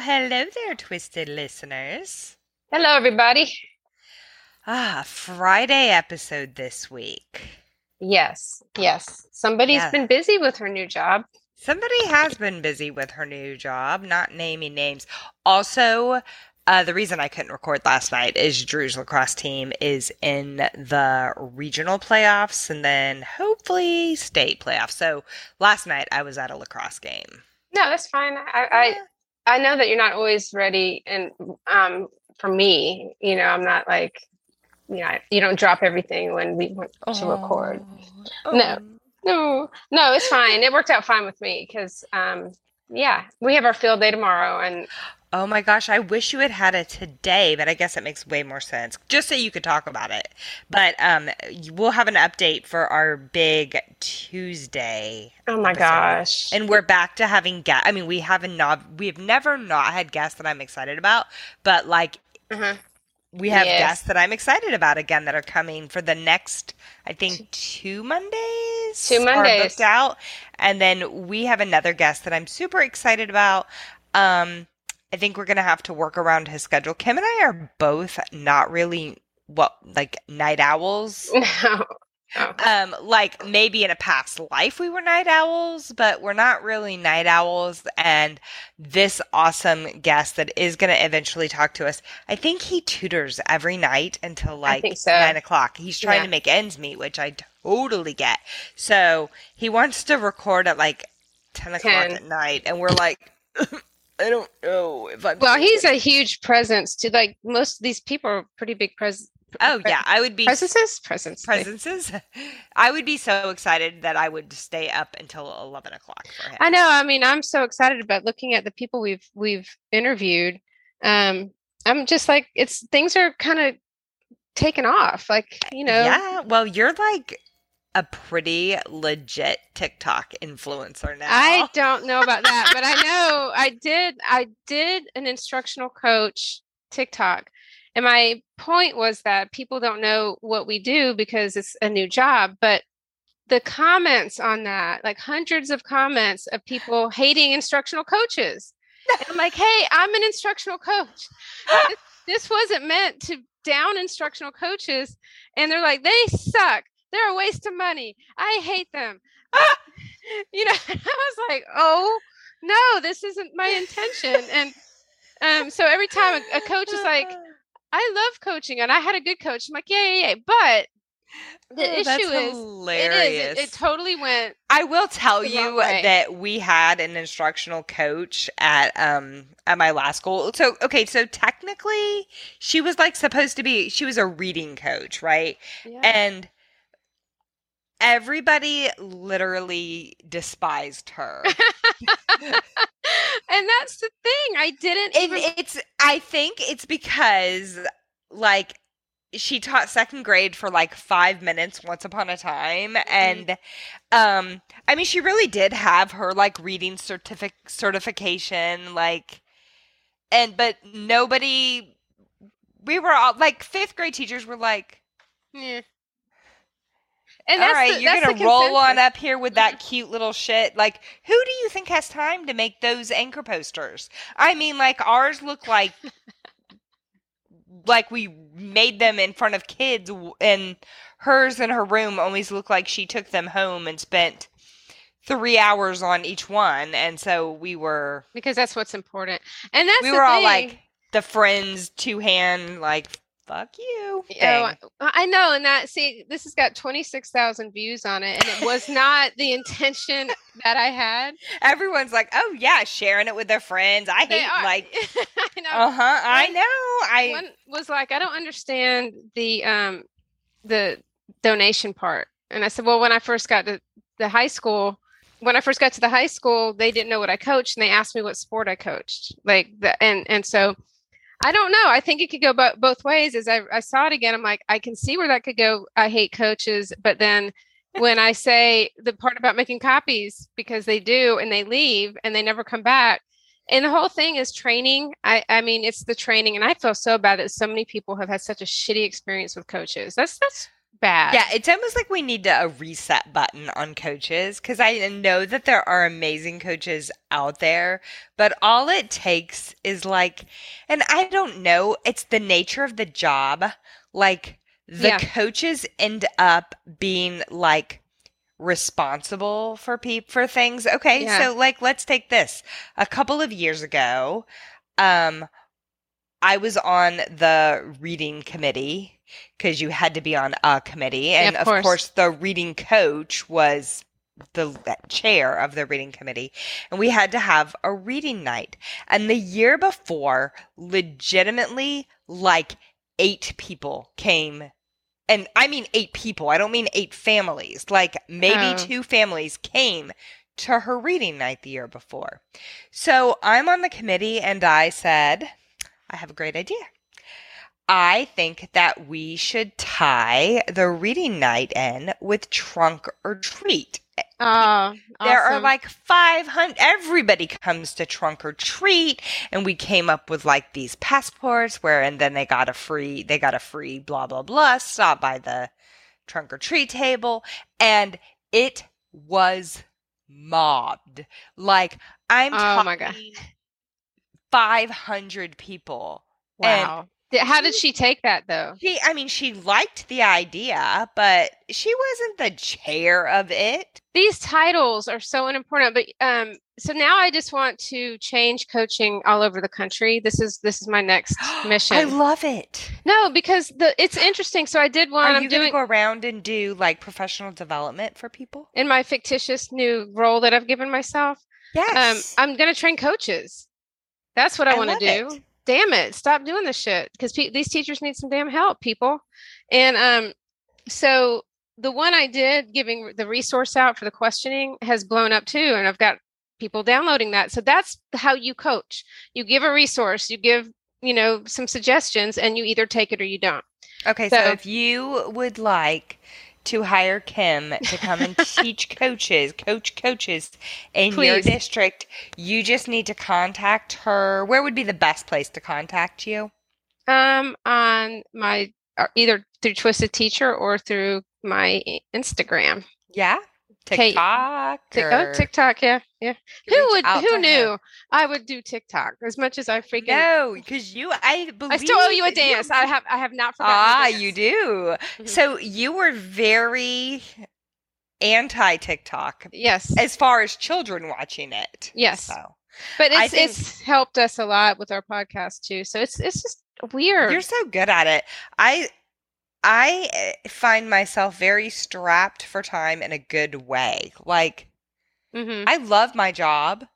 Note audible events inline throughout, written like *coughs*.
Well, hello there, twisted listeners. Hello, everybody. Ah, Friday episode this week. Yes, yes. Somebody's Yeah. been busy with her new job. Somebody has been busy with her new job, not naming names. Also, uh, the reason I couldn't record last night is Drew's lacrosse team is in the regional playoffs and then hopefully state playoffs. So last night I was at a lacrosse game. No, that's fine. I, I I know that you're not always ready, and um, for me, you know, I'm not like, you know, you don't drop everything when we want to record. Oh. No. No, no, it's fine. It worked out fine with me because, um, yeah, we have our field day tomorrow, and Oh my gosh, I wish you had had it today, but I guess it makes way more sense just so you could talk about it. But um, we'll have an update for our big Tuesday, oh my episode. gosh, and we're back to having guests. I mean, we haven't not we have never not had guests that I'm excited about, but like uh-huh. We have Yes. guests that I'm excited about again that are coming for the next, I think, two Mondays. Two are Mondays. booked out, and then we have another guest that I'm super excited about. Um, I think we're gonna have to work around his schedule. Kim and I are both not really what like night owls. no, *laughs* no. Um, like maybe in a past life we were night owls, but we're not really night owls. And this awesome guest that is going to eventually talk to us, I think he tutors every night until like so. nine o'clock. He's trying Yeah. to make ends meet, which I totally get. So he wants to record at like 10 o'clock 10. at night. And we're like, *laughs* I don't know if I'm. Well, he's a huge presence to like most of these people are pretty big pres. Oh, yeah. I would be presences, presence, presences. *laughs* I would be so excited that I would stay up until 11 o'clock for him. I know. I mean, I'm so excited about looking at the people we've we've interviewed. Um, I'm just like, it's things are kind of taken off. Like, you know, Yeah, well, you're like a pretty legit TikTok influencer now. I *laughs* don't know about that, but I know I did. I did an instructional coach TikTok. And my point was that people don't know what we do because it's a new job. But the comments on that, like hundreds of comments of people hating instructional coaches. And I'm like, hey, I'm an instructional coach. This, this wasn't meant to down instructional coaches. And they're like, they suck. They're a waste of money. I hate them. *laughs* you know, *laughs* I was like, oh no, this isn't my intention. And um, so every time a, a coach is like, I love coaching and I had a good coach. I'm like, yeah, yeah, yeah. But the Oh, issue is, it is, it, it totally went, I will tell you that we had an instructional coach at um at my last school. So okay, so technically she was like supposed to be she was a reading coach, right? yeah. And everybody literally despised her. *laughs* *laughs* *laughs* and that's the thing. I didn't even, it's i think it's because like she taught second grade for like five minutes once upon a time and um i mean she really did have her like reading certific certification like and but nobody we were all like fifth grade teachers were like yeah. And all right the, you're gonna roll on up here with that mm-hmm. cute little shit. Like who do you think has time to make those anchor posters? I mean like ours look like like we made them in front of kids and hers in her room always looked like she took them home and spent three hours on each one and so we were because that's what's important. And that's we were all like the friends two hand like fuck you Oh. I know, and that see, this has got twenty six thousand views on it, and it was not the intention that I had. *laughs* everyone's like oh yeah sharing it with their friends i They hate are- like *laughs* I know. uh-huh i know i One was like, I don't understand the um the donation part, and I said, well, when I first got to the high school, when I first got to the high school, they didn't know what I coached, and they asked me what sport I coached, like the, and and so. I don't know. I think it could go bo- both ways. As I, I saw it again, I'm like, I can see where that could go. I hate coaches, but then when I say the part about making copies because they do and they leave and they never come back, and the whole thing is training. I, I mean, it's the training, and I feel so bad that so many people have had such a shitty experience with coaches. That's that's bad. Yeah, it's almost like we need a reset button on coaches because I know that there are amazing coaches out there, but all it takes is like, and I don't know, it's the nature of the job. Like, the Yeah. coaches end up being like responsible for peop for things. Okay, Yeah. so like let's take this. A couple of years ago, um I was on the reading committee because you had to be on a committee and of of course. course the reading coach was the uh, chair of the reading committee and we had to have a reading night and the year before legitimately like eight people came and I mean eight people. I don't mean eight families. Like maybe Oh. two families came to her reading night the year before. So I'm on the committee and I said, I have a great idea. I think that we should tie the reading night in with trunk or treat. Oh, There are like 500 everybody comes to trunk or treat and we came up with like these passports where and then they got a free they got a free blah blah blah stop by the trunk or treat table and it was mobbed like i'm Oh my God. talking 500 people wow. Th- How did she take that though? she i mean she liked the idea but she wasn't the chair of it These titles are so unimportant, but um, so now I just want to change coaching all over the country. This is this is my next *gasps* mission. i love it no, because the it's interesting. So I did one. Are I'm you going doing to go around and do like professional development for people? in my fictitious new role that I've given myself. Um, Yes. I'm going to train coaches. That's what I, want to do. it. Damn it! Stop doing this shit because pe- these teachers need some damn help, people. And um, so the one I did giving the resource out for the questioning has blown up too, and I've got people downloading that. So that's how you coach. You give a resource, you give you know some suggestions, and you either take it or you don't. Okay, so, so- if you would like to hire Kim to come and *laughs* teach coaches, coach coaches in your district, you just need to contact her. Where would be the best place to contact you? Um, on my uh, either through Twisted Teacher or through my Instagram. Yeah? TikTok? Tik- or oh, TikTok, yeah, yeah. Who would? Who knew I would do TikTok as much as I freaking? No, because you, I believe I still owe you a that you- dance. I have. I have not forgotten. Ah, you do. Mhm. So you were very anti TikTok Yes, as far as children watching it. Yes. So but it's think- it's helped us a lot with our podcast too. So it's it's just weird. you're so good at it. I I eh, find myself very strapped for time in a good way. Like Mhm. I love my job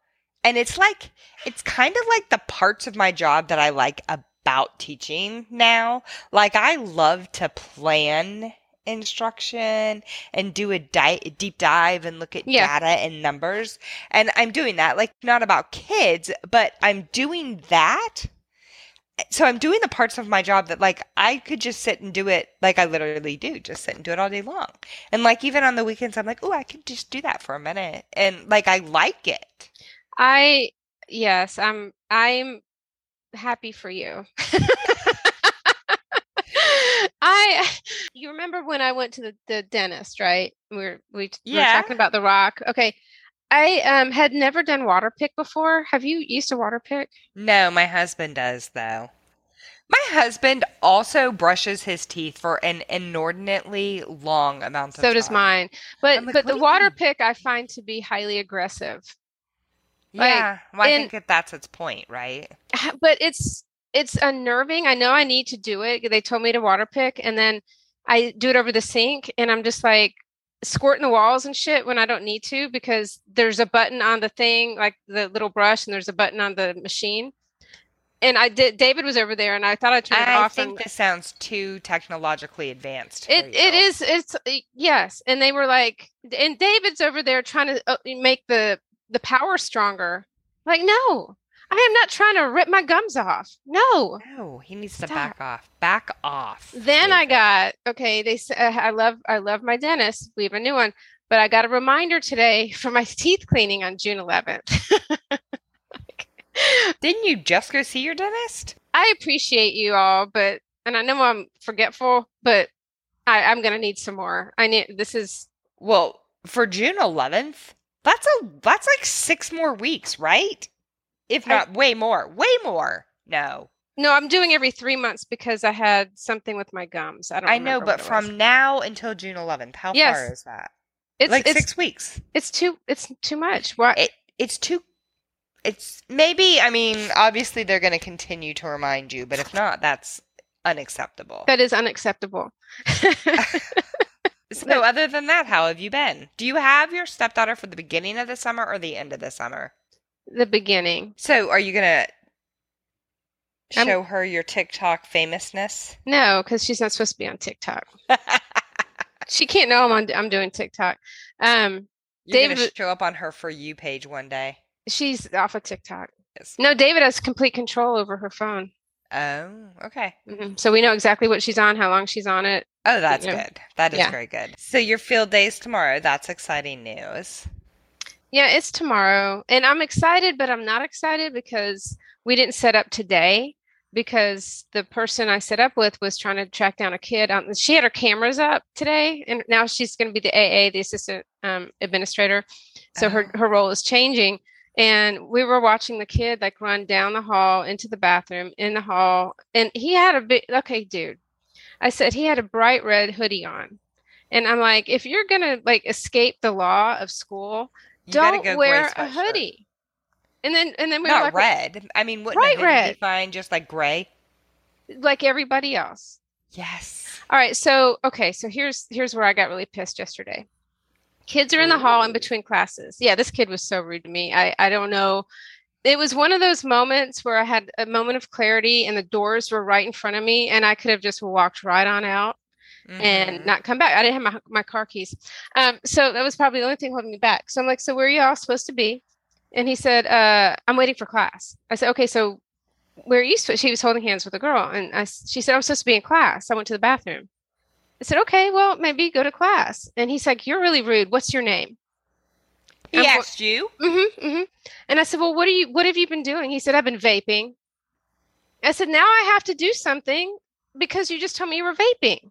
and it's like it's kind of like the parts of my job that I like about teaching now. Like I love to plan instruction and do a di- deep dive and look at Yeah. data and numbers. And I'm doing that like not about kids, but I'm doing that so I'm doing the parts of my job that like I could just sit and do it like I literally do, just sit and do it all day long. And like even on the weekends I'm like, "Oh, I could just do that for a minute." And like I like it. I yes, I'm I'm happy for you. *laughs* I you remember when I went to the, the dentist, right? We were we, we were talking about the rock. Okay. I um had never done water pick before. Have you used a water pick? No, my husband does though. My husband also brushes his teeth for an inordinately long amount of time. So does mine. But like, but the water mean?" pick I find to be highly aggressive. like, Yeah, well, I in- think that's its point, right? But it's it's unnerving. I know I need to do it. They told me to water pick and then I do it over the sink and I'm just like squirting the walls and shit when I don't need to because there's a button on the thing like the little brush and there's a button on the machine. And I did David was over there and I thought I'd turn it off. I think and this sounds too technologically advanced. it it is it's yes and they were like and David's over there trying to uh, make the the power stronger. Like no. I am not trying to rip my gums off. No. No, he needs to back off. Back off. Then I got okay. They said uh, I love I love my dentist. We have a new one, but I got a reminder today *laughs* for my teeth cleaning on June 11th. *laughs* Didn't you just go see your dentist? I appreciate you all, but and I know I'm forgetful, but I, I'm gonna need some more. I need this is Well, for June 11th, that's a that's like 6 more weeks, right? If I- not way more. Way more. No. no, I'm doing every three months because I had something with my gums. I don't. I know, but was. from now until June 11th, how Yes. far is that? it's like it's 6 weeks. it's too it's too much. Why? It it's too it's maybe I mean, obviously they're going to continue to remind you, but if not, that's unacceptable. that is unacceptable. *laughs* So other than that, how have you been? Do you have your stepdaughter for the beginning of the summer or the end of the summer? The beginning. So are you gonna I'm- show her your TikTok famousness? No, because she's not supposed to be on TikTok. *laughs* She can't know I'm on. I'm doing TikTok. Um, You're gonna David- show up on her for you page one day. she's off of TikTok. Yes. No, David has complete control over her phone, Oh, okay. Mhm. so we know exactly what she's on, how long she's on it. Oh, that's Yeah. good. That is Yeah. very good. So your field days tomorrow. That's exciting news. Yeah, it's tomorrow, and I'm excited, but I'm not excited because we didn't set up today because the person I set up with was trying to track down a kid. On, she had her cameras up today, and now she's going to be the AA, the assistant um, administrator. So her Oh. her role is changing. And we were watching the kid like run down the hall into the bathroom in the hall, and he had a big okay, dude. I said he had a bright red hoodie on. And I'm like, if you're gonna like escape the law of school, You don't go wear a hoodie. And then and then we were Not like, red. I mean, wouldn't a hoodie be red. fine just like gray? like everybody else. Yes. All right, so okay, so here's here's where I got really pissed yesterday. Kids are in the hall in between classes. Yeah, this kid was so rude to me. I I don't know. It was one of those moments where I had a moment of clarity and the doors were right in front of me and I could have just walked right on out and Mhm. not come back. I didn't have my my car keys. Um, so that was probably the only thing holding me back. So I'm like, so where are you all supposed to be? And he said, uh, I'm waiting for class. I said, okay, so where are you supposed? She was holding hands with a girl, and I, she said, I'm supposed to be in class. I went to the bathroom. I said, okay, well, maybe go to class. And he's like, you're really rude. What's your name? He I'm asked you. Mm-hmm, mm-hmm. And I said, well, what are you? What have you been doing? He said, I've been vaping. I said, now I have to do something because you just told me you were vaping.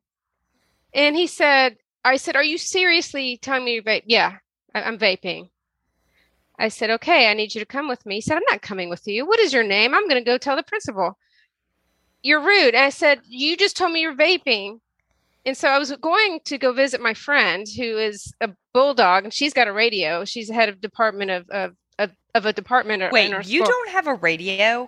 And he said, I said, are you seriously telling me you're vape? Yeah, I- I'm vaping. I said, okay, I need you to come with me. He said, I'm not coming with you. What is your name? I'm going to go tell the principal. You're rude. And I said, you just told me you're vaping. And so I was going to go visit my friend who is a bulldog and she's got a radio. She's the head of department of of, of, of a department. Wait, you school. don't have a radio?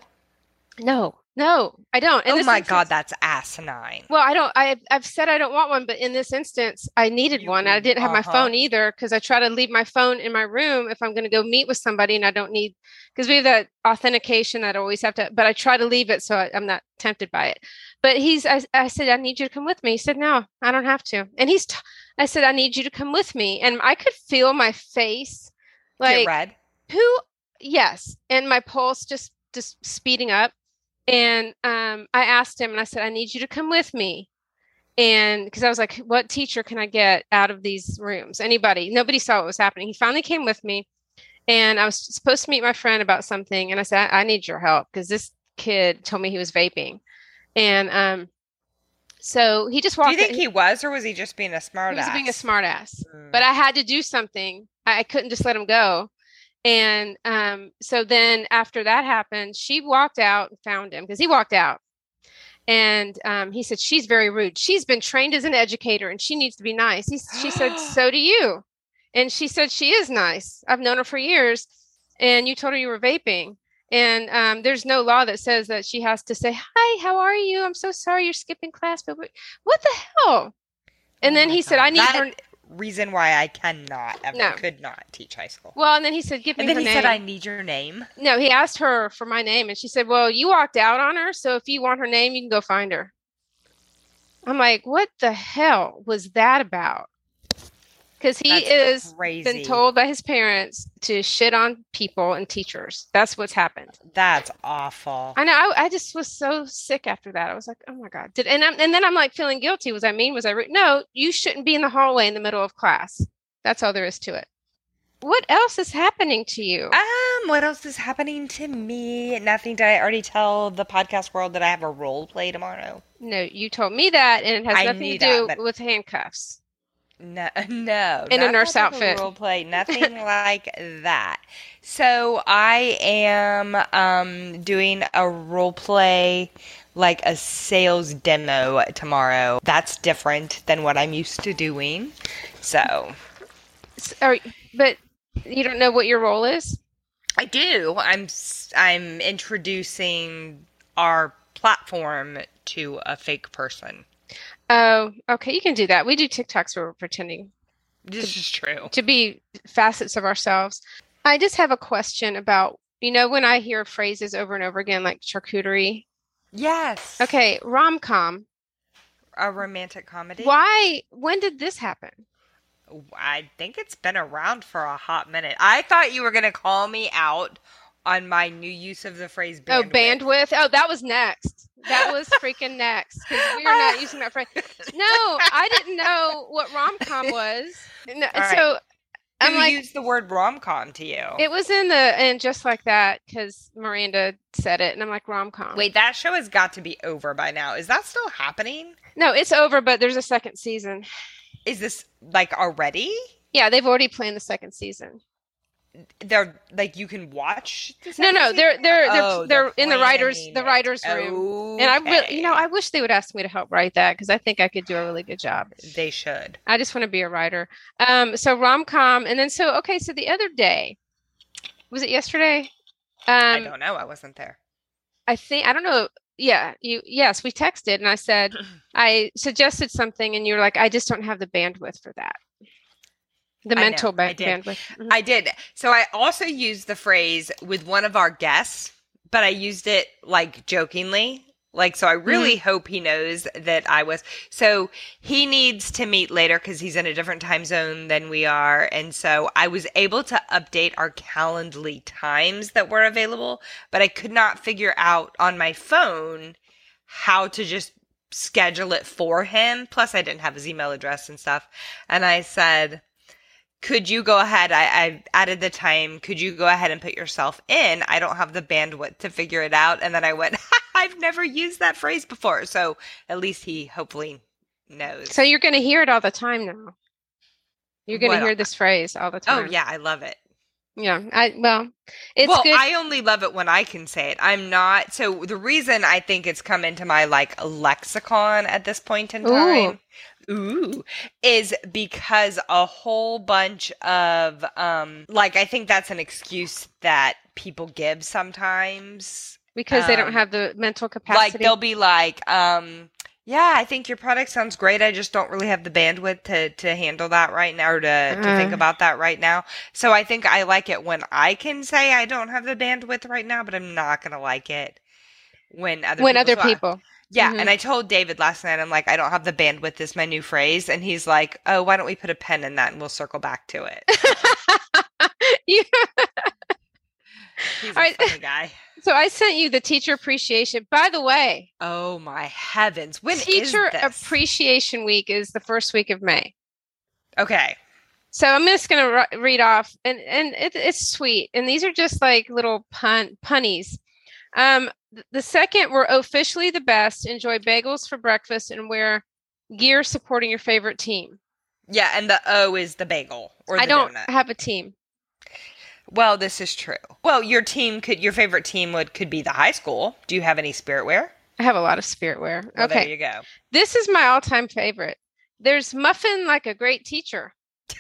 No, no, I don't. In oh my instance- god, that's asinine. Well, I don't. I I've said I don't want one, but in this instance, I needed You- one. I didn't have my uh-huh. phone either because I try to leave my phone in my room if I'm going to go meet with somebody, and I don't need because we have that authentication that I always have to. But I try to leave it so I, I'm not tempted by it. But he's. I, I said I need you to come with me. He said no, I don't have to. And he's. T- I said I need you to come with me, and I could feel my face, Get like red. who yes and my pulse just just speeding up and um i asked him and i said i need you to come with me and because i was like what teacher can i get out of these rooms anybody nobody saw what was happening he finally came with me and i was supposed to meet my friend about something and i said i, I need your help because this kid told me he was vaping and um so he just walked. Do you think in- he was, or was he just being a smart he was being a ass? smart ass Mm. but I had to do something. I, I couldn't just let him go. And um, so then after that happened, she walked out and found him because he walked out. And um, he said, She's very rude. She's been trained as an educator and she needs to be nice. He, she said, *gasps* So do you. And she said, She is nice. I've known her for years. And you told her you were vaping. And um, there's no law that says that she has to say, Hi, how are you? I'm so sorry you're skipping class. But what the hell? And Oh then he said, I need That her. Reason why I cannot ever No. could not teach high school. Well, and then he said, "Give me and then he name." said, "I need your name." no, he asked her for my name, and she said, "Well, you walked out on her, so if you want her name, you can go find her." I'm like, "What the hell was that about?" Because he That's is crazy. been told by his parents to shit on people and teachers. That's what's happened. That's awful. I know. I, I just was so sick after that. I was like, "Oh my god!" Did and I'm, and then I'm like feeling guilty. Was I mean? Was I rude? No, you shouldn't be in the hallway in the middle of class. That's all there is to it. What else is happening to you? Um, what else is happening to me? Nothing. Did I already tell the podcast world that I have a role play tomorrow? No, you told me that, and it has I nothing to do that, but- with handcuffs. No, *laughs* no. In a nurse that type of outfit. Role play, *laughs* nothing like that. So I am um, doing a role play, like a sales demo tomorrow. That's different than what I'm used to doing. So S- Or, but you don't know what your role is. I do. I'm I'm introducing our platform to a fake person. Oh, okay, you can do that. We do TikToks where we're pretending This is true. to be facets of ourselves. I just have a question about, you know, when I hear phrases over and over again like charcuterie. Yes. Okay, rom com. A romantic comedy. Why? When did this happen? I think it's been around for a hot minute. I thought you were going to call me out on my new use of the phrase oh, bandwidth. Oh, bandwidth. Oh, that was next. That was freaking next because we are not using that phrase. *laughs* No, I didn't know what rom com was. No, right. so I'm Who like, used the word rom com to you? it was in the and just like that because Miranda said it, and I'm like rom com. Wait, that show has got to be over by now. Is that still happening? no, it's over, but there's a second season. Is this like already? Yeah, they've already planned the second season. They're like you can watch. No, no, they're they're they're, Oh, they're in the writers the it. writers room. And I really, you know, I wish they would ask me to help write that because I think I could do a really good job. they should. I just want to be a writer. Um, so rom com, and then so okay, so the other day, was it yesterday? I Um, don't know. I wasn't there. I think I don't know. Yeah, you yes, we texted, and I said *clears throat* I suggested something, and you're like, I just don't have the bandwidth for that. The I know, mental I ba- did. bandwidth. Mhm. I did. So I also used the phrase with one of our guests, but I used it like jokingly. Like, so I really hope he knows that I was. So he needs to meet later because he's in a different time zone than we are. And so I was able to update our Calendly times that were available, but I could not figure out on my phone how to just schedule it for him. Plus, I didn't have his email address and stuff. And I said, could you go ahead? I, I added the time. Could you go ahead and put yourself in? I don't have the bandwidth to figure it out. And then I went, *laughs* I've never used that phrase before. So at least he hopefully knows. So you're going to hear it all the time now. You're going to hear this phrase all the oh, time. oh, yeah, I love it. yeah. I well, it's well, good. I only love it when I can say it. I'm not. So the reason I think it's come into my like lexicon at this point in time, ooh, is because a whole bunch of um, like I think that's an excuse that people give sometimes. because they don't um, have the mental capacity. Like they'll be like, um. Yeah, I think your product sounds great. I just don't really have the bandwidth to, to handle that right now or to, to think Uh. about that right now. So I think I like it when I can say I don't have the bandwidth right now, but I'm not gonna like it when other when people, other so I- people. Yeah, Mhm. and I told David last night, I'm like, I don't have the bandwidth is my new phrase, and he's like, Oh, why don't we put a pen in that and we'll circle back to it? *laughs* You- He's a All right. guy. *laughs* so I sent you the teacher appreciation. By the way, Oh my heavens! When is teacher this? appreciation week is the first week of May. okay, So I'm just going to r- read off, and and it, it's sweet. And these are just like little pun punnies. Um, the second, we're officially the best. Enjoy bagels for breakfast and wear gear supporting your favorite team. yeah, and the O is the bagel or the I don't donut. have a team. Well, this is true. Well, your team could your favorite team would could be the high school. Do you have any spirit wear? I have a lot of spirit wear. Well, okay, there you go. this is my all-time favorite. There's muffin like a great teacher. *laughs*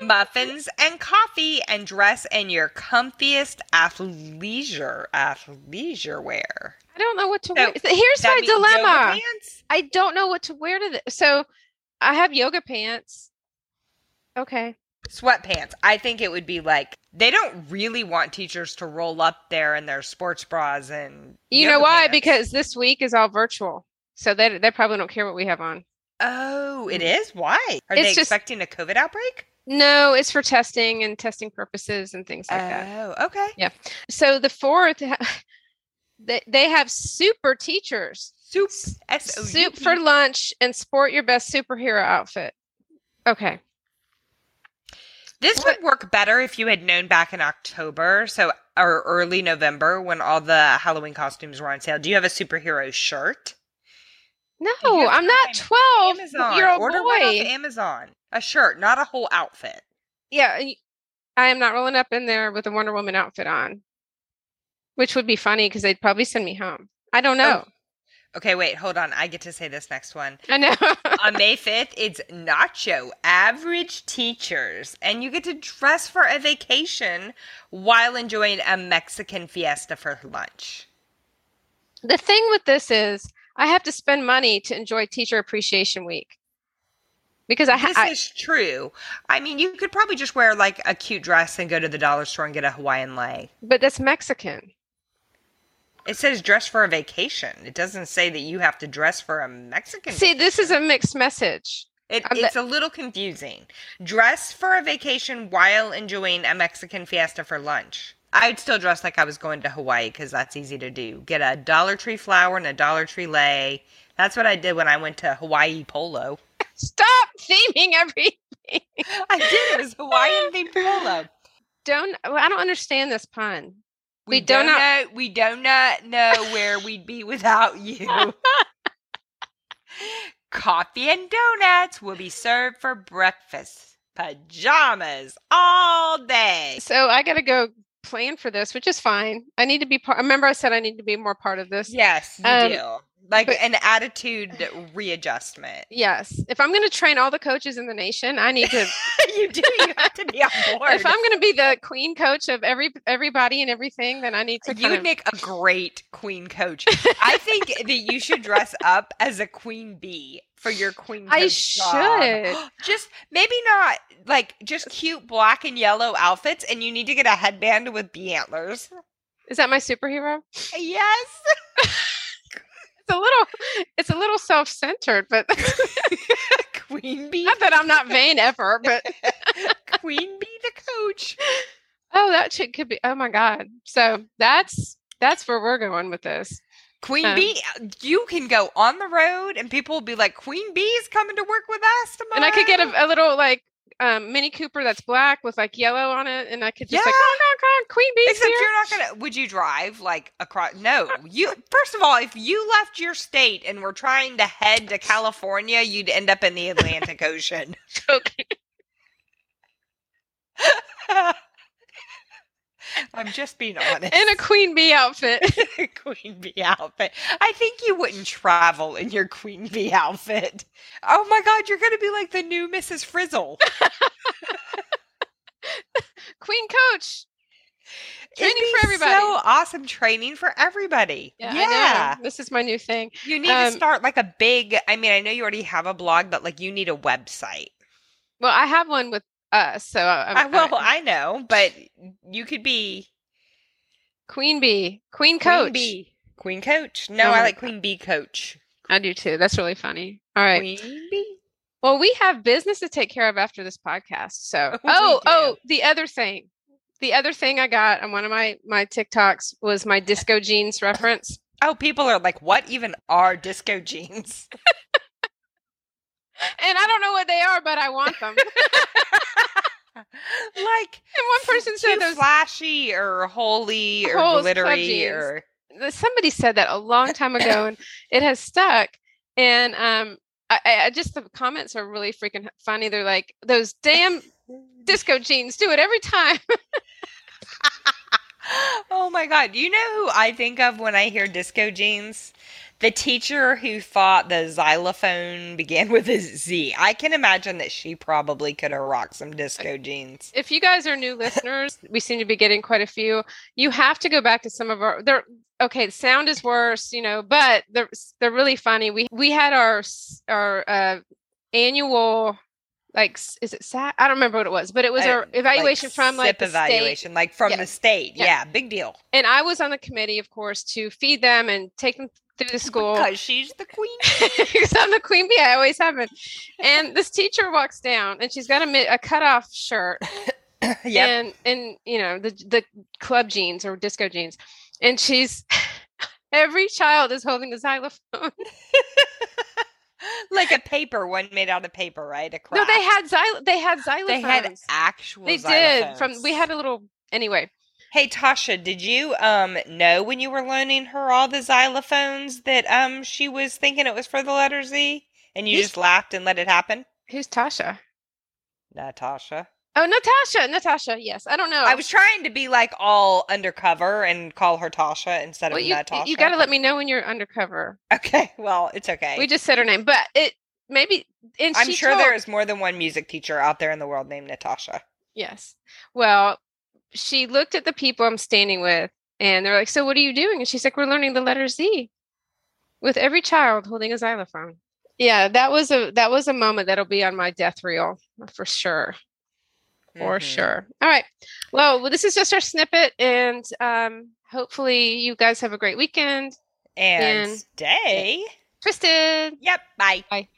Muffins and coffee and dress in your comfiest athleisure athleisure wear. I don't know what to So, wear. Here's my dilemma. I don't know what to wear to this. So I have yoga pants. Okay. Sweatpants. I think it would be like they don't really want teachers to roll up there in their sports bras and You know why? pants. Because this week is all virtual. So they they probably don't care what we have on. Oh, it mm. is? Why? Are It's they just- expecting a COVID outbreak? No, it's for testing and testing purposes and things like that. Oh, okay. Yeah. So the fourth *laughs* they, they have super teachers. Soup. Soup for lunch and sport your best superhero outfit. Okay. This What- would work better if you had known back in October, so or early November when all the Halloween costumes were on sale. Do you have a superhero shirt? No, I'm not 12 Amazon. year old Order one off. Amazon. A shirt, not a whole outfit. Yeah, I am not rolling up in there with a Wonder Woman outfit on, which would be funny because they'd probably send me home. I don't oh, know. Okay, wait, hold on. I get to say this next one. I know. on *laughs* May 5th, it's Nacho Average Teachers, and you get to dress for a vacation while enjoying a Mexican fiesta for lunch. the thing with this is, I have to spend money to enjoy Teacher Appreciation Week because I, ha- This is true. I mean, you could probably just wear like a cute dress and go to the dollar store and get a Hawaiian lei. but that's Mexican. It says dress for a vacation. It doesn't say that you have to dress for a Mexican. See, this is a mixed message. It, it's a little confusing. Dress for a vacation while enjoying a Mexican fiesta for lunch. I'd still dress like I was going to Hawaii because that's easy to do. Get a Dollar Tree flower and a Dollar Tree lei. That's what I did when I went to Hawaii Polo. *laughs* Stop theming everything. I did. It was *laughs* Hawaiian themed polo. Don't I don't understand this pun. We, We do do not not- know. We do not know where we'd be without you. *laughs* Coffee and donuts will be served for breakfast. Pajamas all day. So I got to go plan for this, which is fine. I need to be part. Remember, I said I need to be more part of this. Yes, you Um, do. Like but- an attitude readjustment. Yes. If I'm going to train all the coaches in the nation, I need to. *laughs* you do. You have to be on *laughs* board. if I'm going to be the queen coach of every everybody and everything, then I need to. You'd of, make a great queen coach. I think *laughs* that you should dress up as a queen bee for your queen I job. should. *gasps* Just maybe not like just cute black and yellow outfits, and you need to get a headband with bee antlers. Is that my superhero? Yes. It's a little. It's a little self-centered, but *laughs* queen bee. not that I'm not vain ever. But *laughs* queen bee the coach. oh, that chick could be. Oh my god. So that's that's where we're going with this. Queen Um, Bee, you can go on the road and people will be like, Queen Bee's coming to work with us tomorrow. And I could get a, a little like um, Mini Cooper that's black with like yellow on it, and I could just like, Yeah. "Honk, honk, honk, Queen Bee's Except here. you're not gonna. Would you drive like across? No. You first of all, if you left your state and were trying to head to California, you'd end up in the Atlantic Ocean. *laughs* Okay. *laughs* *laughs* I'm just being honest. *laughs* in a Queen Bee outfit. *laughs* queen bee outfit. I think you wouldn't travel in your queen bee outfit. Oh my god, you're gonna be like the new Mrs. Frizzle. Queen Coach. Training for everybody. So awesome training for everybody. Yeah, know. This is my new thing. You need Um, to start like a big I mean, I know you already have a blog, but like you need a website. Well, I have one with us, so uh, I, I, well, I know, but you could be Queen Bee, Queen Queen Coach. Bee. Queen Coach. No, Oh I like God. Queen Bee Coach. I do too. That's really funny. All right. Queen Bee. Well, we have business to take care of after this podcast. So, *laughs* oh, oh, the other thing, the other thing I got on one of my my TikToks was my disco jeans reference. *laughs* Oh, people are like, what even are disco jeans? *laughs* And I don't know what they are, but I want them. *laughs* and like one person said those. flashy or holy or Holes, glittery or Somebody said that a long time ago, *laughs* and it has stuck. And um, I, I I just the comments are really freaking funny. They're like, "Those damn *laughs* disco jeans do it every time." oh my god you know who i think of when i hear disco jeans the teacher who thought the xylophone began with a z i can imagine that she probably could have rocked some disco jeans if you guys are new *laughs* listeners, we seem to be getting quite a few. You have to go back to some of our. They're okay. The sound is worse, you know, but they're they're really funny. We we had our our uh, annual like is it SAT? I don't remember what it was, but it was Uh, our evaluation from like SIP the state. evaluation like from the state Yeah. yeah big deal And I was on the committee, of course, to feed them and take them through the school. because she's the queen *laughs* because I'm the queen bee. I always have been. And this teacher walks down, and she's got a, a cutoff shirt, *coughs* yep and and you know the the club jeans or disco jeans, and she's *laughs* every child is holding a xylophone. *laughs* like a paper one made out of paper, right? A No, they had xyl- they had xylophones. they had actual. They did from we had a little anyway. Hey Tasha, did you um know when you were loaning her all the xylophones that um she was thinking it was for the letter Z, and you Who's- just laughed and let it happen? Who's Tasha? Natasha. Oh, Natasha. Natasha. Yes, I don't know. I was trying to be like all undercover and call her Tasha instead Well, of you Natasha. you got to let me know when you're undercover. Okay, well, it's okay. We just said her name, but it maybe. I'm sure told- there is more than one music teacher out there in the world named Natasha. Yes. Well, she looked at the people I'm standing with, and they're like, "So what are you doing?" And she's like, "We're learning the letter Z, with every child holding a xylophone." Yeah, that was a that was a moment that'll be on my death reel for sure. For Mhm. sure. All right. Well, well, this is just our snippet, and um, hopefully you guys have a great weekend. And And- stay. Tristan. Yep. Bye. Bye.